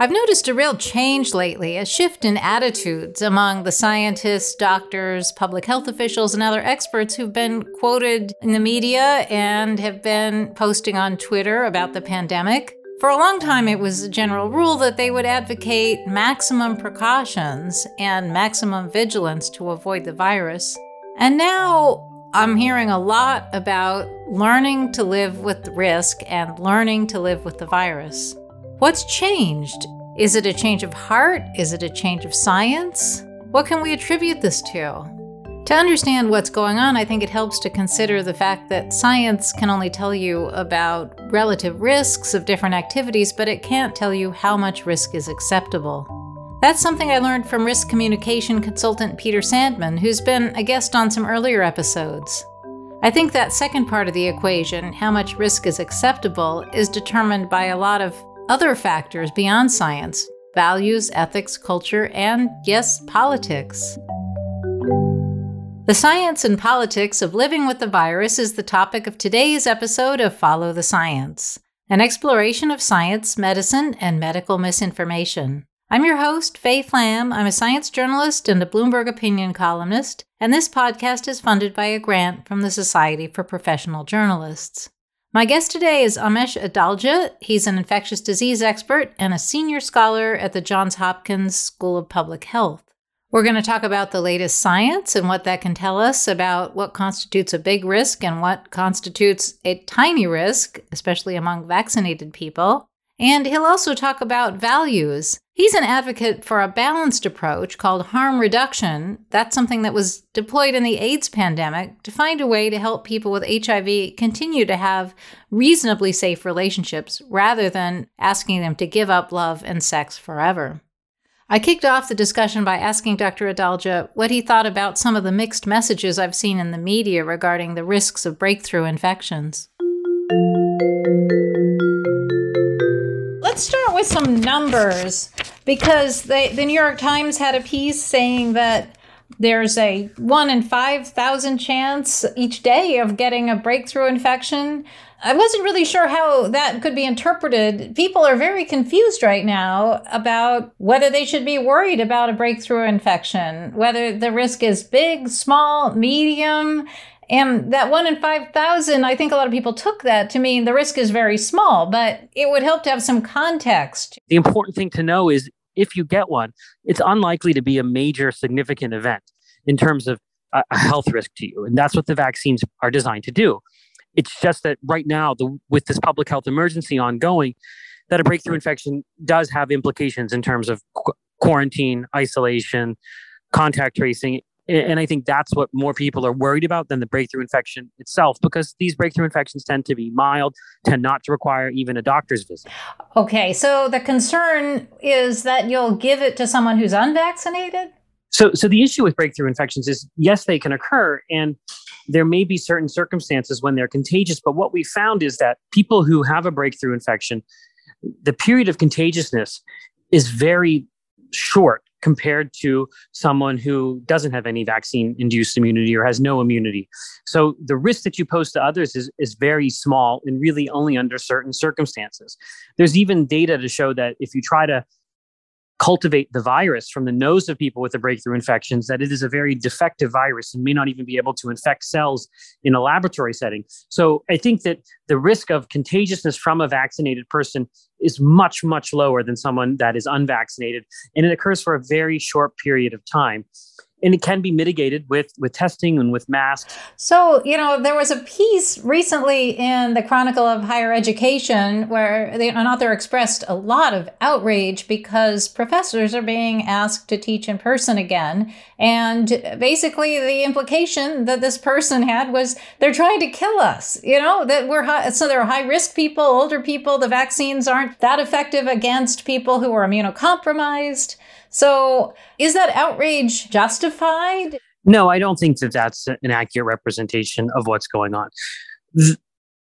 I've noticed a real change lately, a shift in attitudes among the scientists, doctors, public health officials, and other experts who've been quoted in the media and have been posting on Twitter about the pandemic. For a long time, it was a general rule that they would advocate maximum precautions and maximum vigilance to avoid the virus. And now I'm hearing a lot about learning to live with risk and learning to live with the virus. What's changed? Is it a change of heart? Is it a change of science? What can we attribute this to? To understand what's going on, I think it helps to consider the fact that science can only tell you about relative risks of different activities, but it can't tell you how much risk is acceptable. That's something I learned from risk communication consultant Peter Sandman, who's been a guest on some earlier episodes. I think that second part of the equation, how much risk is acceptable, is determined by a lot of other factors beyond science values, ethics, culture, and, yes, politics. The science and politics of living with the virus is the topic of today's episode of Follow the Science, an exploration of science, medicine, and medical misinformation. I'm your host, Faye Flam. I'm a science journalist and a Bloomberg opinion columnist, and this podcast is funded by a grant from the Society for Professional Journalists. My guest today is Amesh Adalja. He's an infectious disease expert and a senior scholar at the Johns Hopkins School of Public Health. We're going to talk about the latest science and what that can tell us about what constitutes a big risk and what constitutes a tiny risk, especially among vaccinated people. And he'll also talk about values. He's an advocate for a balanced approach called harm reduction. That's something that was deployed in the AIDS pandemic to find a way to help people with HIV continue to have reasonably safe relationships rather than asking them to give up love and sex forever. I kicked off the discussion by asking Dr. Adalja what he thought about some of the mixed messages I've seen in the media regarding the risks of breakthrough infections. With some numbers because they, the New York Times had a piece saying that there's a one in 5,000 chance each day of getting a breakthrough infection. I wasn't really sure how that could be interpreted. People are very confused right now about whether they should be worried about a breakthrough infection, whether the risk is big, small, medium. And that one in 5,000, I think a lot of people took that to mean the risk is very small, but it would help to have some context. The important thing to know is if you get one, it's unlikely to be a major significant event in terms of a, health risk to you. And that's what the vaccines are designed to do. It's just that right now, the, with this public health emergency ongoing, that a breakthrough infection does have implications in terms of qu- quarantine, isolation, contact tracing, and I think that's what more people are worried about than the breakthrough infection itself, because these breakthrough infections tend to be mild, tend not to require even a doctor's visit. Okay, so the concern is that you'll give it to someone who's unvaccinated? So, so the issue with breakthrough infections is yes, they can occur, and there may be certain circumstances when they're contagious. But what we found is that people who have a breakthrough infection, the period of contagiousness is very short compared to someone who doesn't have any vaccine induced immunity or has no immunity. So the risk that you pose to others is, is very small and really only under certain circumstances. There's even data to show that if you try to cultivate the virus from the nose of people with the breakthrough infections that it is a very defective virus and may not even be able to infect cells in a laboratory setting. So I think that the risk of contagiousness from a vaccinated person is much, much lower than someone that is unvaccinated. And it occurs for a very short period of time and it can be mitigated with with testing and with masks. So, you know, there was a piece recently in the Chronicle of Higher Education where an author expressed a lot of outrage because professors are being asked to teach in person again, and basically the implication that this person had was they're trying to kill us. You know, that we're high, so there are high risk people, older people. The vaccines aren't that effective against people who are immunocompromised. So, is that outrage justified? No, I don't think that that's an accurate representation of what's going on.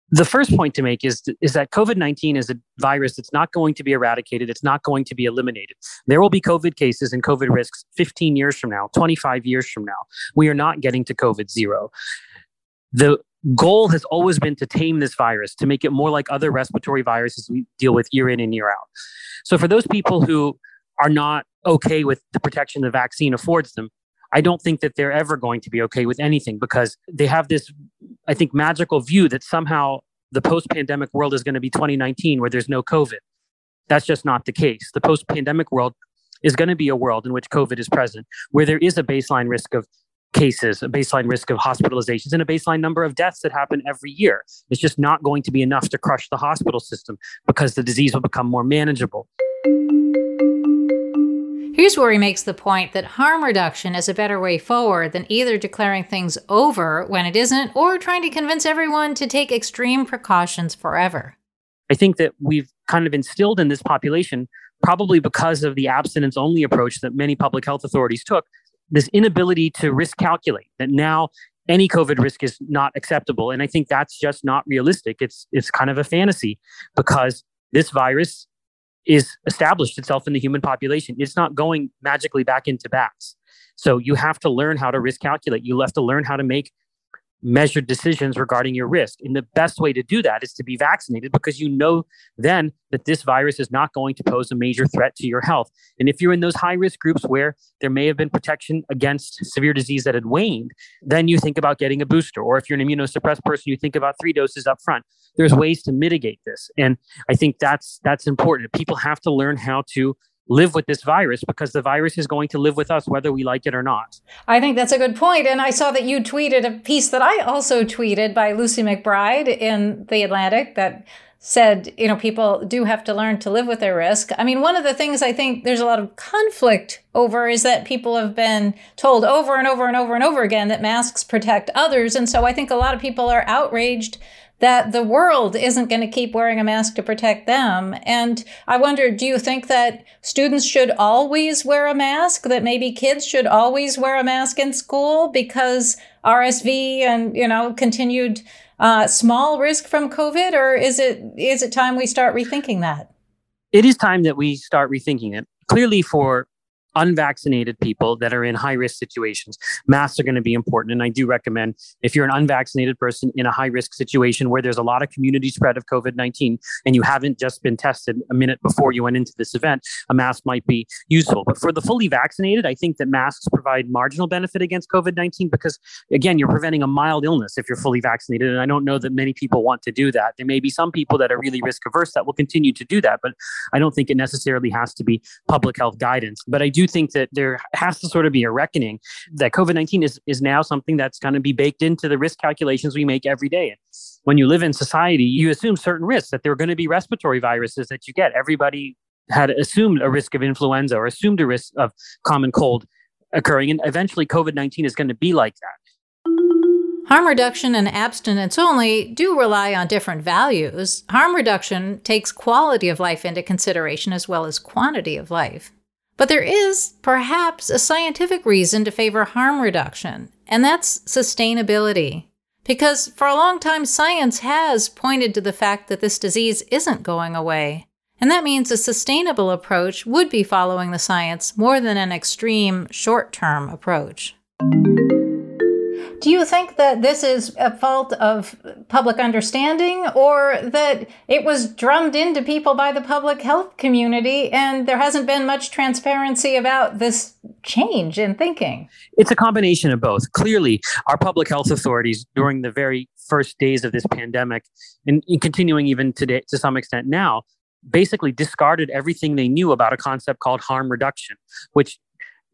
The first point to make is, is that COVID 19 is a virus that's not going to be eradicated. It's not going to be eliminated. There will be COVID cases and COVID risks 15 years from now, 25 years from now. We are not getting to COVID zero. The goal has always been to tame this virus, to make it more like other respiratory viruses we deal with year in and year out. So for those people who are not okay with the protection the vaccine affords them, I don't think that they're ever going to be okay with anything because they have this, I think, magical view that somehow the post pandemic world is going to be 2019 where there's no COVID. That's just not the case. The post pandemic world is going to be a world in which COVID is present, where there is a baseline risk of cases, a baseline risk of hospitalizations, and a baseline number of deaths that happen every year. It's just not going to be enough to crush the hospital system because the disease will become more manageable. Here's where he makes the point that harm reduction is a better way forward than either declaring things over when it isn't or trying to convince everyone to take extreme precautions forever. I think that we've kind of instilled in this population, probably because of the abstinence only approach that many public health authorities took, this inability to risk calculate that now any COVID risk is not acceptable. And I think that's just not realistic. It's it's kind of a fantasy because this virus is established itself in the human population. It's not going magically back into bats. So you have to learn how to risk calculate. You have to learn how to make measured decisions regarding your risk. And the best way to do that is to be vaccinated because you know then that this virus is not going to pose a major threat to your health. And if you're in those high risk groups where there may have been protection against severe disease that had waned, then you think about getting a booster. Or if you're an immunosuppressed person, you think about three doses up front. There's ways to mitigate this. And I think that's that's important. People have to learn how to live with this virus because the virus is going to live with us whether we like it or not. I think that's a good point. And I saw that you tweeted a piece that I also tweeted by Lucy McBride in The Atlantic that said, you know, people do have to learn to live with their risk. I mean, one of the things I think there's a lot of conflict over is that people have been told over and over and over and over again that masks protect others. And so I think a lot of people are outraged that the world isn't going to keep wearing a mask to protect them. And I wonder, do you think that students should always wear a mask? That maybe kids should always wear a mask in school because RSV and, you know, continued uh, small risk from COVID? Or is it, is it time we start rethinking that? It is time that we start rethinking it. Clearly, for unvaccinated people that are in high risk situations. Masks are going to be important. And I do recommend if you're an unvaccinated person in a high risk situation where there's a lot of community spread of COVID 19 and you haven't just been tested a minute before you went into this event, a mask might be useful. But for the fully vaccinated, I think that masks provide marginal benefit against COVID 19 because, again, you're preventing a mild illness if you're fully vaccinated. And I don't know that many people want to do that. There may be some people that are really risk averse that will continue to do that, but I don't think it necessarily has to be public health guidance. But I do think that there has to sort of be a reckoning that COVID 19 is, is now something that's going to be baked into the risk calculations we make every day. When you live in society, you assume certain risks that there are going to be respiratory viruses that you get. Everybody had assumed a risk of influenza or assumed a risk of common cold occurring. And eventually, COVID 19 is going to be like that. Harm reduction and abstinence only do rely on different values. Harm reduction takes quality of life into consideration as well as quantity of life. But there is perhaps a scientific reason to favor harm reduction, and that's sustainability. Because for a long time, science has pointed to the fact that this disease isn't going away. And that means a sustainable approach would be following the science more than an extreme short term approach. Do you think that this is a fault of public understanding or that it was drummed into people by the public health community and there hasn't been much transparency about this change in thinking? It's a combination of both. Clearly, our public health authorities during the very first days of this pandemic and, continuing even today to some extent now basically discarded everything they knew about a concept called harm reduction, which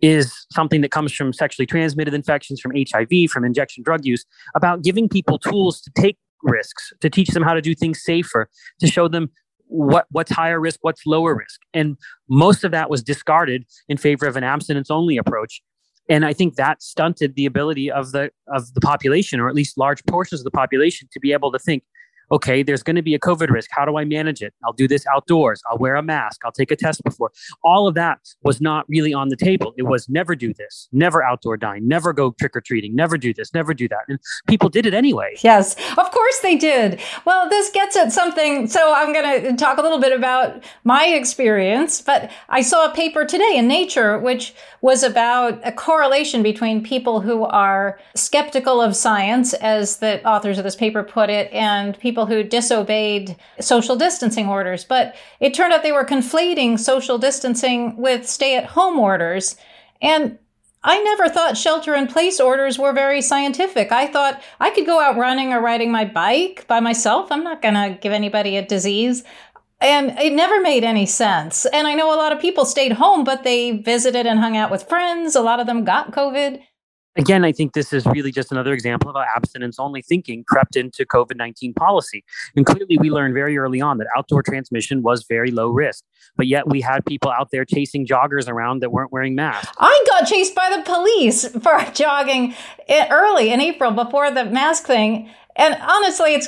is something that comes from sexually transmitted infections, from HIV, from injection drug use, about giving people tools to take risks, to teach them how to do things safer, to show them what what's higher risk, what's lower risk. And most of that was discarded in favor of an abstinence only approach. And I think that stunted the ability of the of the population, or at least large portions of the population, to be able to think, okay, there's going to be a COVID risk. How do I manage it? I'll do this outdoors. I'll wear a mask. I'll take a test before. All of that was not really on the table. It was never do this, never outdoor dine, never go trick or treating, never do this, never do that. And people did it anyway. Yes, of course they did. Well, this gets at something. So I'm going to talk a little bit about my experience, but I saw a paper today in Nature which was about a correlation between people who are skeptical of science, as the authors of this paper put it, and people who disobeyed social distancing orders. But it turned out they were conflating social distancing with stay at home orders. And I never thought shelter in place orders were very scientific. I thought I could go out running or riding my bike by myself. I'm not going to give anybody a disease. And it never made any sense. And I know a lot of people stayed home, but they visited and hung out with friends. A lot of them got COVID. Again, I think this is really just another example of how abstinence only thinking crept into COVID 19 policy. And clearly, we learned very early on that outdoor transmission was very low risk. But yet, we had people out there chasing joggers around that weren't wearing masks. I got chased by the police for jogging eh, early in April before the mask thing. And honestly, it's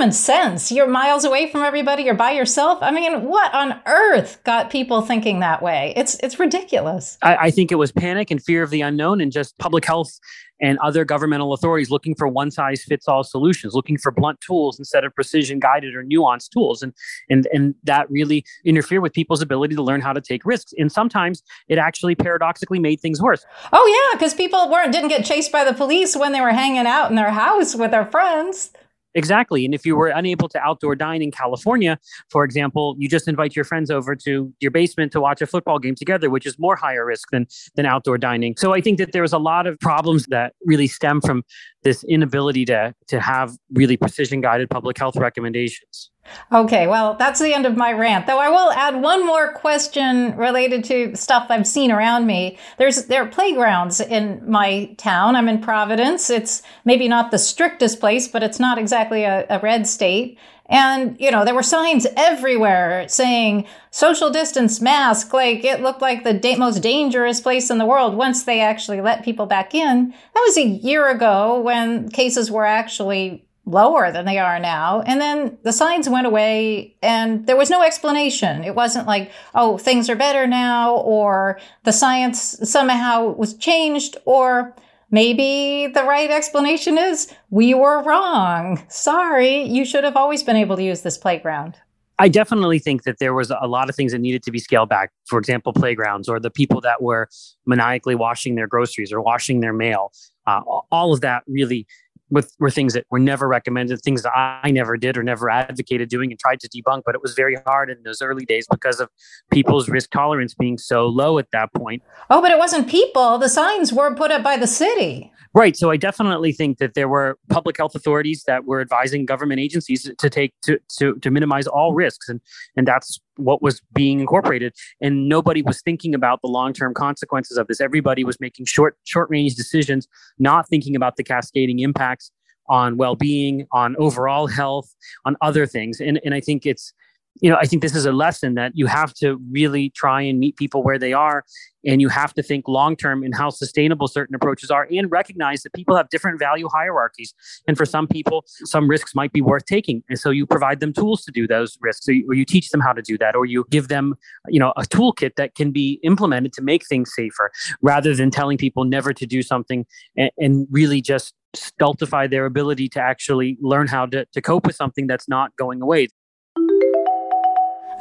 common sense. You're miles away from everybody. You're by yourself. I mean, what on earth got people thinking that way? It's it's ridiculous. I, I think it was panic and fear of the unknown, and just public health and other governmental authorities looking for one size fits all solutions, looking for blunt tools instead of precision guided or nuanced tools. And, and, and that really interfered with people's ability to learn how to take risks. And sometimes it actually paradoxically made things worse. Oh, yeah, because people weren't, didn't get chased by the police when they were hanging out in their house with their friends. Exactly. And if you were unable to outdoor dine in California, for example, you just invite your friends over to your basement to watch a football game together, which is more higher risk than, than outdoor dining. So I think that there was a lot of problems that really stem from this inability to, to have really precision guided public health recommendations. Okay, well, that's the end of my rant. Though I will add one more question related to stuff I've seen around me. There's there are playgrounds in my town. I'm in Providence. It's maybe not the strictest place, but it's not exactly a, a red state. And, you know, there were signs everywhere saying social distance mask. Like it looked like the da- most dangerous place in the world once they actually let people back in. That was a year ago when cases were actually lower than they are now. And then the signs went away and there was no explanation. It wasn't like, oh, things are better now, or the science somehow was changed, or maybe the right explanation is we were wrong. Sorry, you should have always been able to use this playground. I definitely think that there was a lot of things that needed to be scaled back. For example, playgrounds or the people that were maniacally washing their groceries or washing their mail. Uh, all of that really with were things that were never recommended, things that I never did or never advocated doing and tried to debunk. But it was very hard in those early days because of people's risk tolerance being so low at that point. Oh, but it wasn't people. The signs were put up by the city. Right. So I definitely think that there were public health authorities that were advising government agencies to take to to, to minimize all risks, and and that's what was being incorporated. And nobody was thinking about the long term consequences of this. Everybody was making short short range decisions, not thinking about the cascading impacts on well being, on overall health, on other things. And and I think it's you know, I think this is a lesson that you have to really try and meet people where they are. And you have to think long term in how sustainable certain approaches are and recognize that people have different value hierarchies. And for some people, some risks might be worth taking. And so you provide them tools to do those risks, or you, or you teach them how to do that, or you give them, you know, a toolkit that can be implemented to make things safer rather than telling people never to do something and, and really just stultify their ability to actually learn how to, to cope with something that's not going away.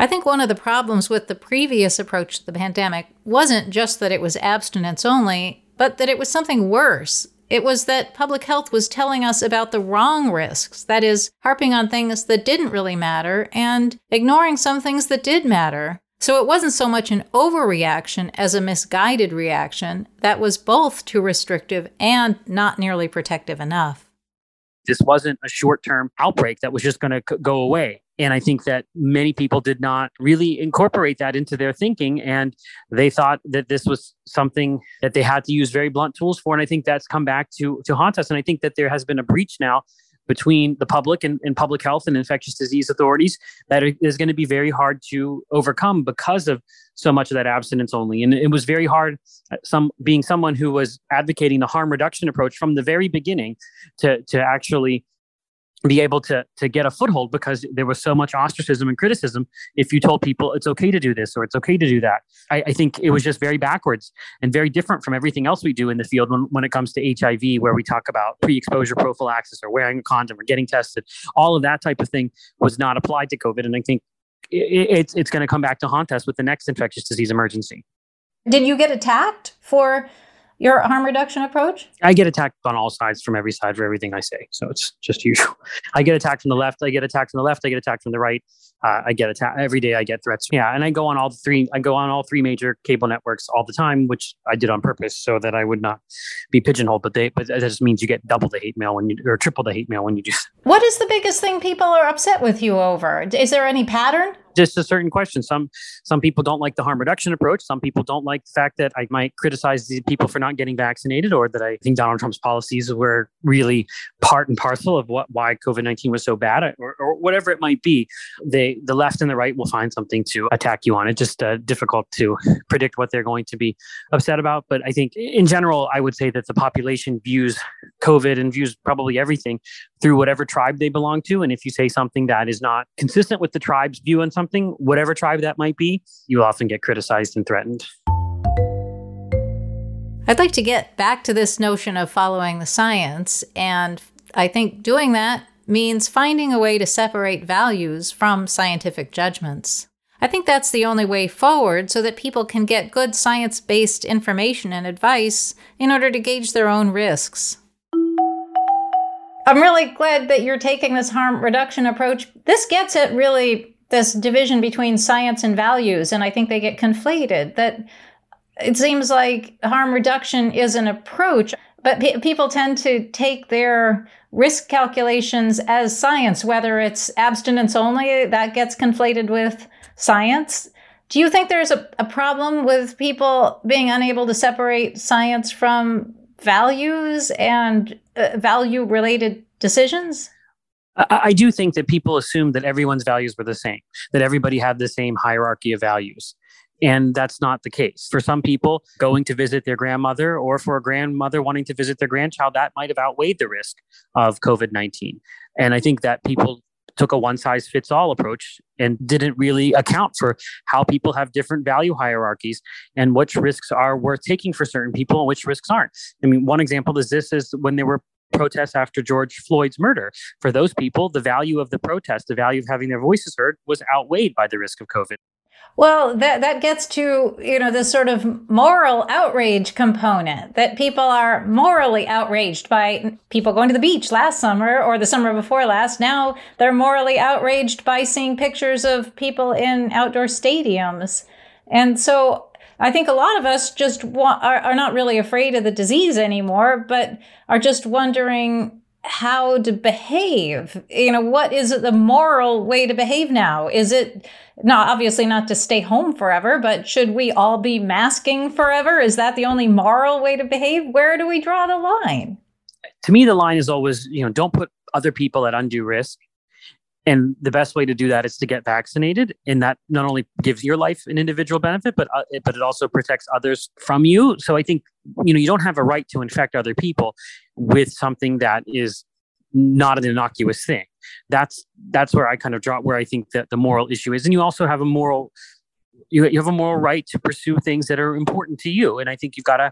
I think one of the problems with the previous approach to the pandemic wasn't just that it was abstinence only, but that it was something worse. It was that public health was telling us about the wrong risks, that is, harping on things that didn't really matter and ignoring some things that did matter. So it wasn't so much an overreaction as a misguided reaction that was both too restrictive and not nearly protective enough. This wasn't a short term outbreak that was just going to go away. And I think that many people did not really incorporate that into their thinking. And they thought that this was something that they had to use very blunt tools for. And I think that's come back to, to haunt us. And I think that there has been a breach now between the public and, and public health and infectious disease authorities that is going to be very hard to overcome because of so much of that abstinence only. And it was very hard, uh, some being someone who was advocating the harm reduction approach from the very beginning to, to actually be able to to get a foothold because there was so much ostracism and criticism if you told people it's okay to do this or it's okay to do that. I, I, think it was just very backwards and very different from everything else we do in the field when, when it comes to HIV, where we talk about pre-exposure prophylaxis or wearing a condom or getting tested. All of that type of thing was not applied to COVID. And I think it, it's it's going to come back to haunt us with the next infectious disease emergency. Did you get attacked for your harm reduction approach? I get attacked on all sides from every side for everything I say. So it's just usual. I get attacked from the left. I get attacked from the left. I get attacked from the right. Uh, I get attacked every day. I get threats. Yeah, and I go on all three. I go on all three major cable networks all the time, which I did on purpose so that I would not be pigeonholed. But they, but that just means you get double the hate mail when you or triple the hate mail when you do. What is the biggest thing people are upset with you over? Is there any pattern? Just a certain question. Some some people don't like the harm reduction approach. Some people don't like the fact that I might criticize the people for not getting vaccinated, or that I think Donald Trump's policies were really part and parcel of what why COVID nineteen was so bad, or, or, whatever it might be. They the left and the right will find something to attack you on. It's just uh, difficult to predict what they're going to be upset about. But I think in general, I would say that the population views COVID and views probably everything through whatever tribe they belong to. And if you say something that is not consistent with the tribe's view on something, whatever tribe that might be, you often get criticized and threatened. I'd like to get back to this notion of following the science. And I think doing that means finding a way to separate values from scientific judgments. I think that's the only way forward so that people can get good science based information and advice in order to gauge their own risks. I'm really glad that you're taking this harm reduction approach. This gets at really this division between science and values, and I think they get conflated. That it seems like harm reduction is an approach, but pe- people tend to take their risk calculations as science, whether it's abstinence only, that gets conflated with science. Do you think there's a, a problem with people being unable to separate science from values and uh, value related decisions? I, I do think that people assume that everyone's values were the same, that everybody had the same hierarchy of values. And that's not the case. For some people, going to visit their grandmother or for a grandmother wanting to visit their grandchild, that might have outweighed the risk of COVID 19. And I think that people took a one size fits all approach and didn't really account for how people have different value hierarchies and which risks are worth taking for certain people and which risks aren't. I mean, one example is this is when there were protests after George Floyd's murder. For those people, the value of the protest, the value of having their voices heard was outweighed by the risk of COVID. Well, that that gets to, you know, this sort of moral outrage component that people are morally outraged by people going to the beach last summer or the summer before last. Now they're morally outraged by seeing pictures of people in outdoor stadiums. And so I think a lot of us just are, are not really afraid of the disease anymore, but are just wondering how to behave. You know, what is the moral way to behave now? Is it not obviously not to stay home forever, but should we all be masking forever? Is that the only moral way to behave? Where do we draw the line? To me, the line is always, you know, don't put other people at undue risk. And the best way to do that is to get vaccinated, and that not only gives your life an individual benefit, but uh, but it also protects others from you. So I think you know you don't have a right to infect other people with something that is not an innocuous thing. That's that's where I kind of draw where I think that the moral issue is, and you also have a moral you, you have a moral right to pursue things that are important to you, and I think you've got to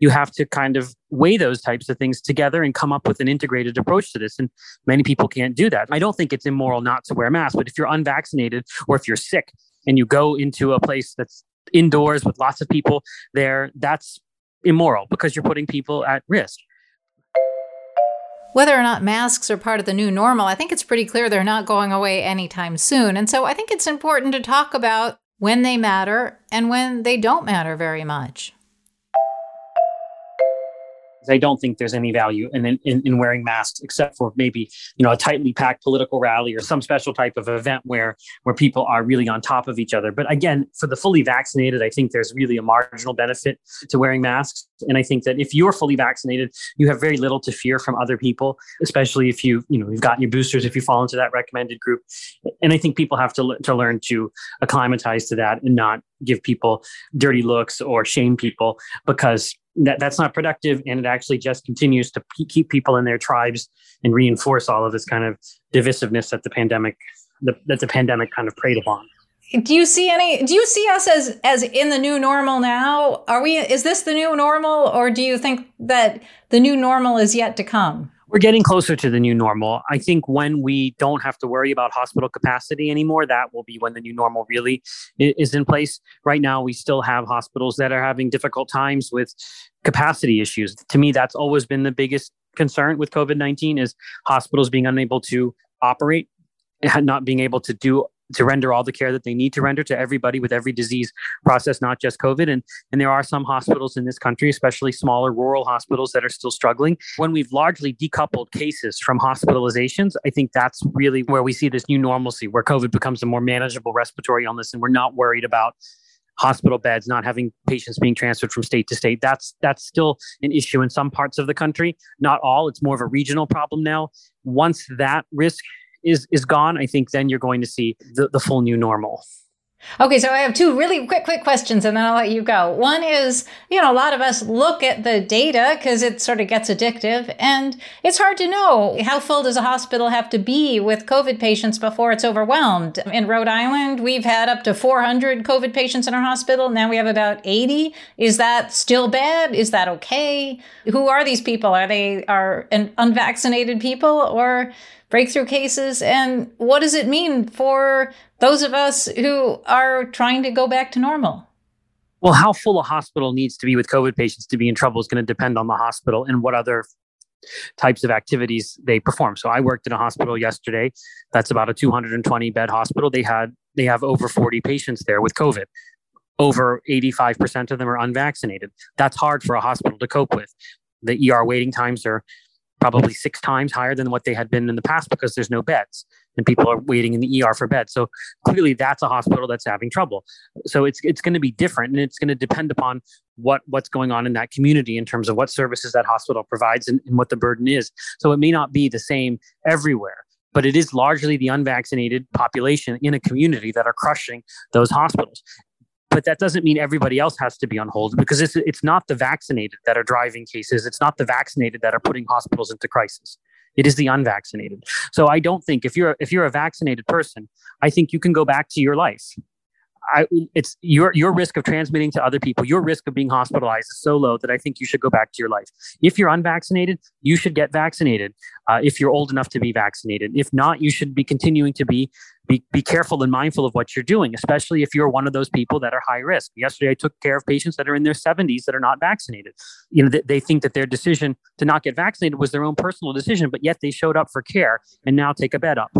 you have to kind of weigh those types of things together and come up with an integrated approach to this. And many people can't do that. I don't think it's immoral not to wear a mask, but if you're unvaccinated or if you're sick and you go into a place that's indoors with lots of people there, that's immoral because you're putting people at risk. Whether or not masks are part of the new normal, I think it's pretty clear they're not going away anytime soon. And so I think it's important to talk about when they matter and when they don't matter very much. I don't think there's any value in, in, in wearing masks except for maybe you know a tightly packed political rally or some special type of event where where people are really on top of each other. But again, for the fully vaccinated, I think there's really a marginal benefit to wearing masks. And I think that if you're fully vaccinated, you have very little to fear from other people, especially if you you know you've gotten your boosters, if you fall into that recommended group. And I think people have to to learn to acclimatize to that and not give people dirty looks or shame people because that, that's not productive and it actually just continues to p- keep people in their tribes and reinforce all of this kind of divisiveness that the pandemic the, that the pandemic kind of preyed upon. Do you see any do you see us as as in the new normal now? Are we is this the new normal or do you think that the new normal is yet to come we're getting closer to the new normal. I think when we don't have to worry about hospital capacity anymore, that will be when the new normal really is in place. Right now, we still have hospitals that are having difficult times with capacity issues. To me, that's always been the biggest concern with COVID 19 is hospitals being unable to operate, not being able to do to render all the care that they need to render to everybody with every disease process, not just COVID. And, and there are some hospitals in this country, especially smaller rural hospitals, that are still struggling. When we've largely decoupled cases from hospitalizations, I think that's really where we see this new normalcy, where COVID becomes a more manageable respiratory illness, and we're not worried about hospital beds, not having patients being transferred from state to state. That's that's still an issue in some parts of the country, not all. It's more of a regional problem now. Once that risk is is gone, I think then you're going to see the, the full new normal. Okay, so I have two really quick, quick questions and then I'll let you go. One is, you know, a lot of us look at the data because it sort of gets addictive and it's hard to know how full does a hospital have to be with COVID patients before it's overwhelmed. In Rhode Island, we've had up to 400 COVID patients in our hospital. Now we have about 80. Is that still bad? Is that okay? Who are these people? Are they are unvaccinated people or breakthrough cases? And what does it mean for those of us who are trying to go back to normal? Well, how full a hospital needs to be with COVID patients to be in trouble is going to depend on the hospital and what other types of activities they perform. So I worked in a hospital yesterday. That's about a 220 bed hospital. They had they have over 40 patients there with COVID. Over 85% of them are unvaccinated. That's hard for a hospital to cope with. The ER waiting times are probably six times higher than what they had been in the past because there's no beds and people are waiting in the ER for beds. So clearly that's a hospital that's having trouble. So it's it's going to be different and it's going to depend upon what what's going on in that community in terms of what services that hospital provides and, and what the burden is. So it may not be the same everywhere but it is largely the unvaccinated population in a community that are crushing those hospitals but that doesn't mean everybody else has to be on hold because it's, it's not the vaccinated that are driving cases. It's not the vaccinated that are putting hospitals into crisis. It is the unvaccinated. So I don't think if you're if you're a vaccinated person, I think you can go back to your life. I, it's your your risk of transmitting to other people, your risk of being hospitalized is so low that I think you should go back to your life. If you're unvaccinated, you should get vaccinated. Uh, if you're old enough to be vaccinated, if not, you should be continuing to be be be careful and mindful of what you're doing, especially if you're one of those people that are high risk. Yesterday, I took care of patients that are in their 70s that are not vaccinated. You know, they, they think that their decision to not get vaccinated was their own personal decision, but yet they showed up for care and now take a bed up.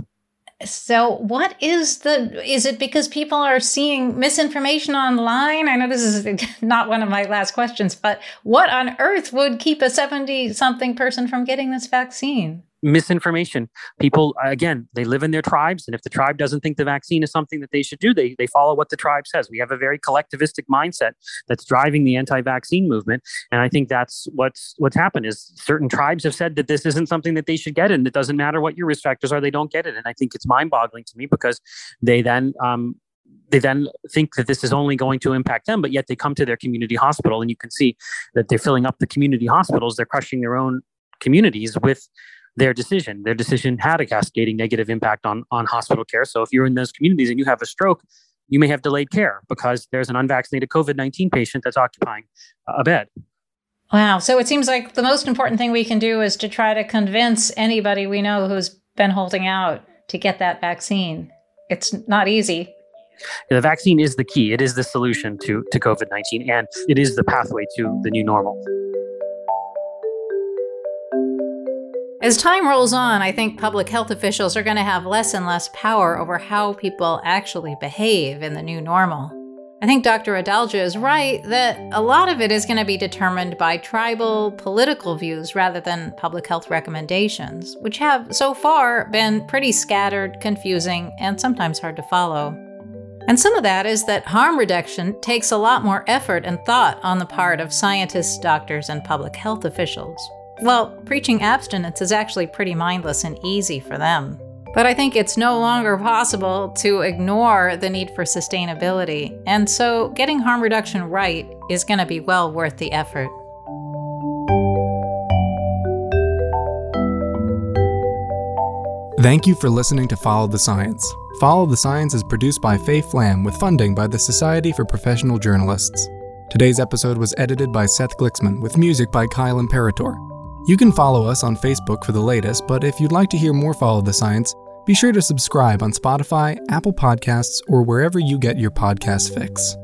So, what is the? Is it because people are seeing misinformation online? I know this is not one of my last questions, but what on earth would keep a 70 something person from getting this vaccine? Misinformation. People, again, they live in their tribes. And if the tribe doesn't think the vaccine is something that they should do, they, they follow what the tribe says. We have a very collectivistic mindset that's driving the anti-vaccine movement. And I think that's what's what's happened is certain tribes have said that this isn't something that they should get. And it doesn't matter what your risk factors are, they don't get it. And I think it's mind-boggling to me because they then um, they then think that this is only going to impact them, but yet they come to their community hospital and you can see that they're filling up the community hospitals. They're crushing their own communities with their decision. Their decision had a cascading negative impact on, on hospital care. So if you're in those communities and you have a stroke, you may have delayed care because there's an unvaccinated COVID 19 patient that's occupying a bed. Wow. So it seems like the most important thing we can do is to try to convince anybody we know who's been holding out to get that vaccine. It's not easy. The vaccine is the key. It is the solution to, to COVID 19, and it is the pathway to the new normal. As time rolls on, I think public health officials are going to have less and less power over how people actually behave in the new normal. I think Dr. Adalja is right that a lot of it is going to be determined by tribal political views rather than public health recommendations, which have so far been pretty scattered, confusing, and sometimes hard to follow. And some of that is that harm reduction takes a lot more effort and thought on the part of scientists, doctors, and public health officials. Well, preaching abstinence is actually pretty mindless and easy for them. But I think it's no longer possible to ignore the need for sustainability, and so getting harm reduction right is going to be well worth the effort. Thank you for listening to Follow the Science. Follow the Science is produced by Faye Flam with funding by the Society for Professional Journalists. Today's episode was edited by Seth Glicksman with music by Kyle Imperator. You can follow us on Facebook for the latest, but if you'd like to hear more Follow the Science, be sure to subscribe on Spotify, Apple Podcasts, or wherever you get your podcast fix.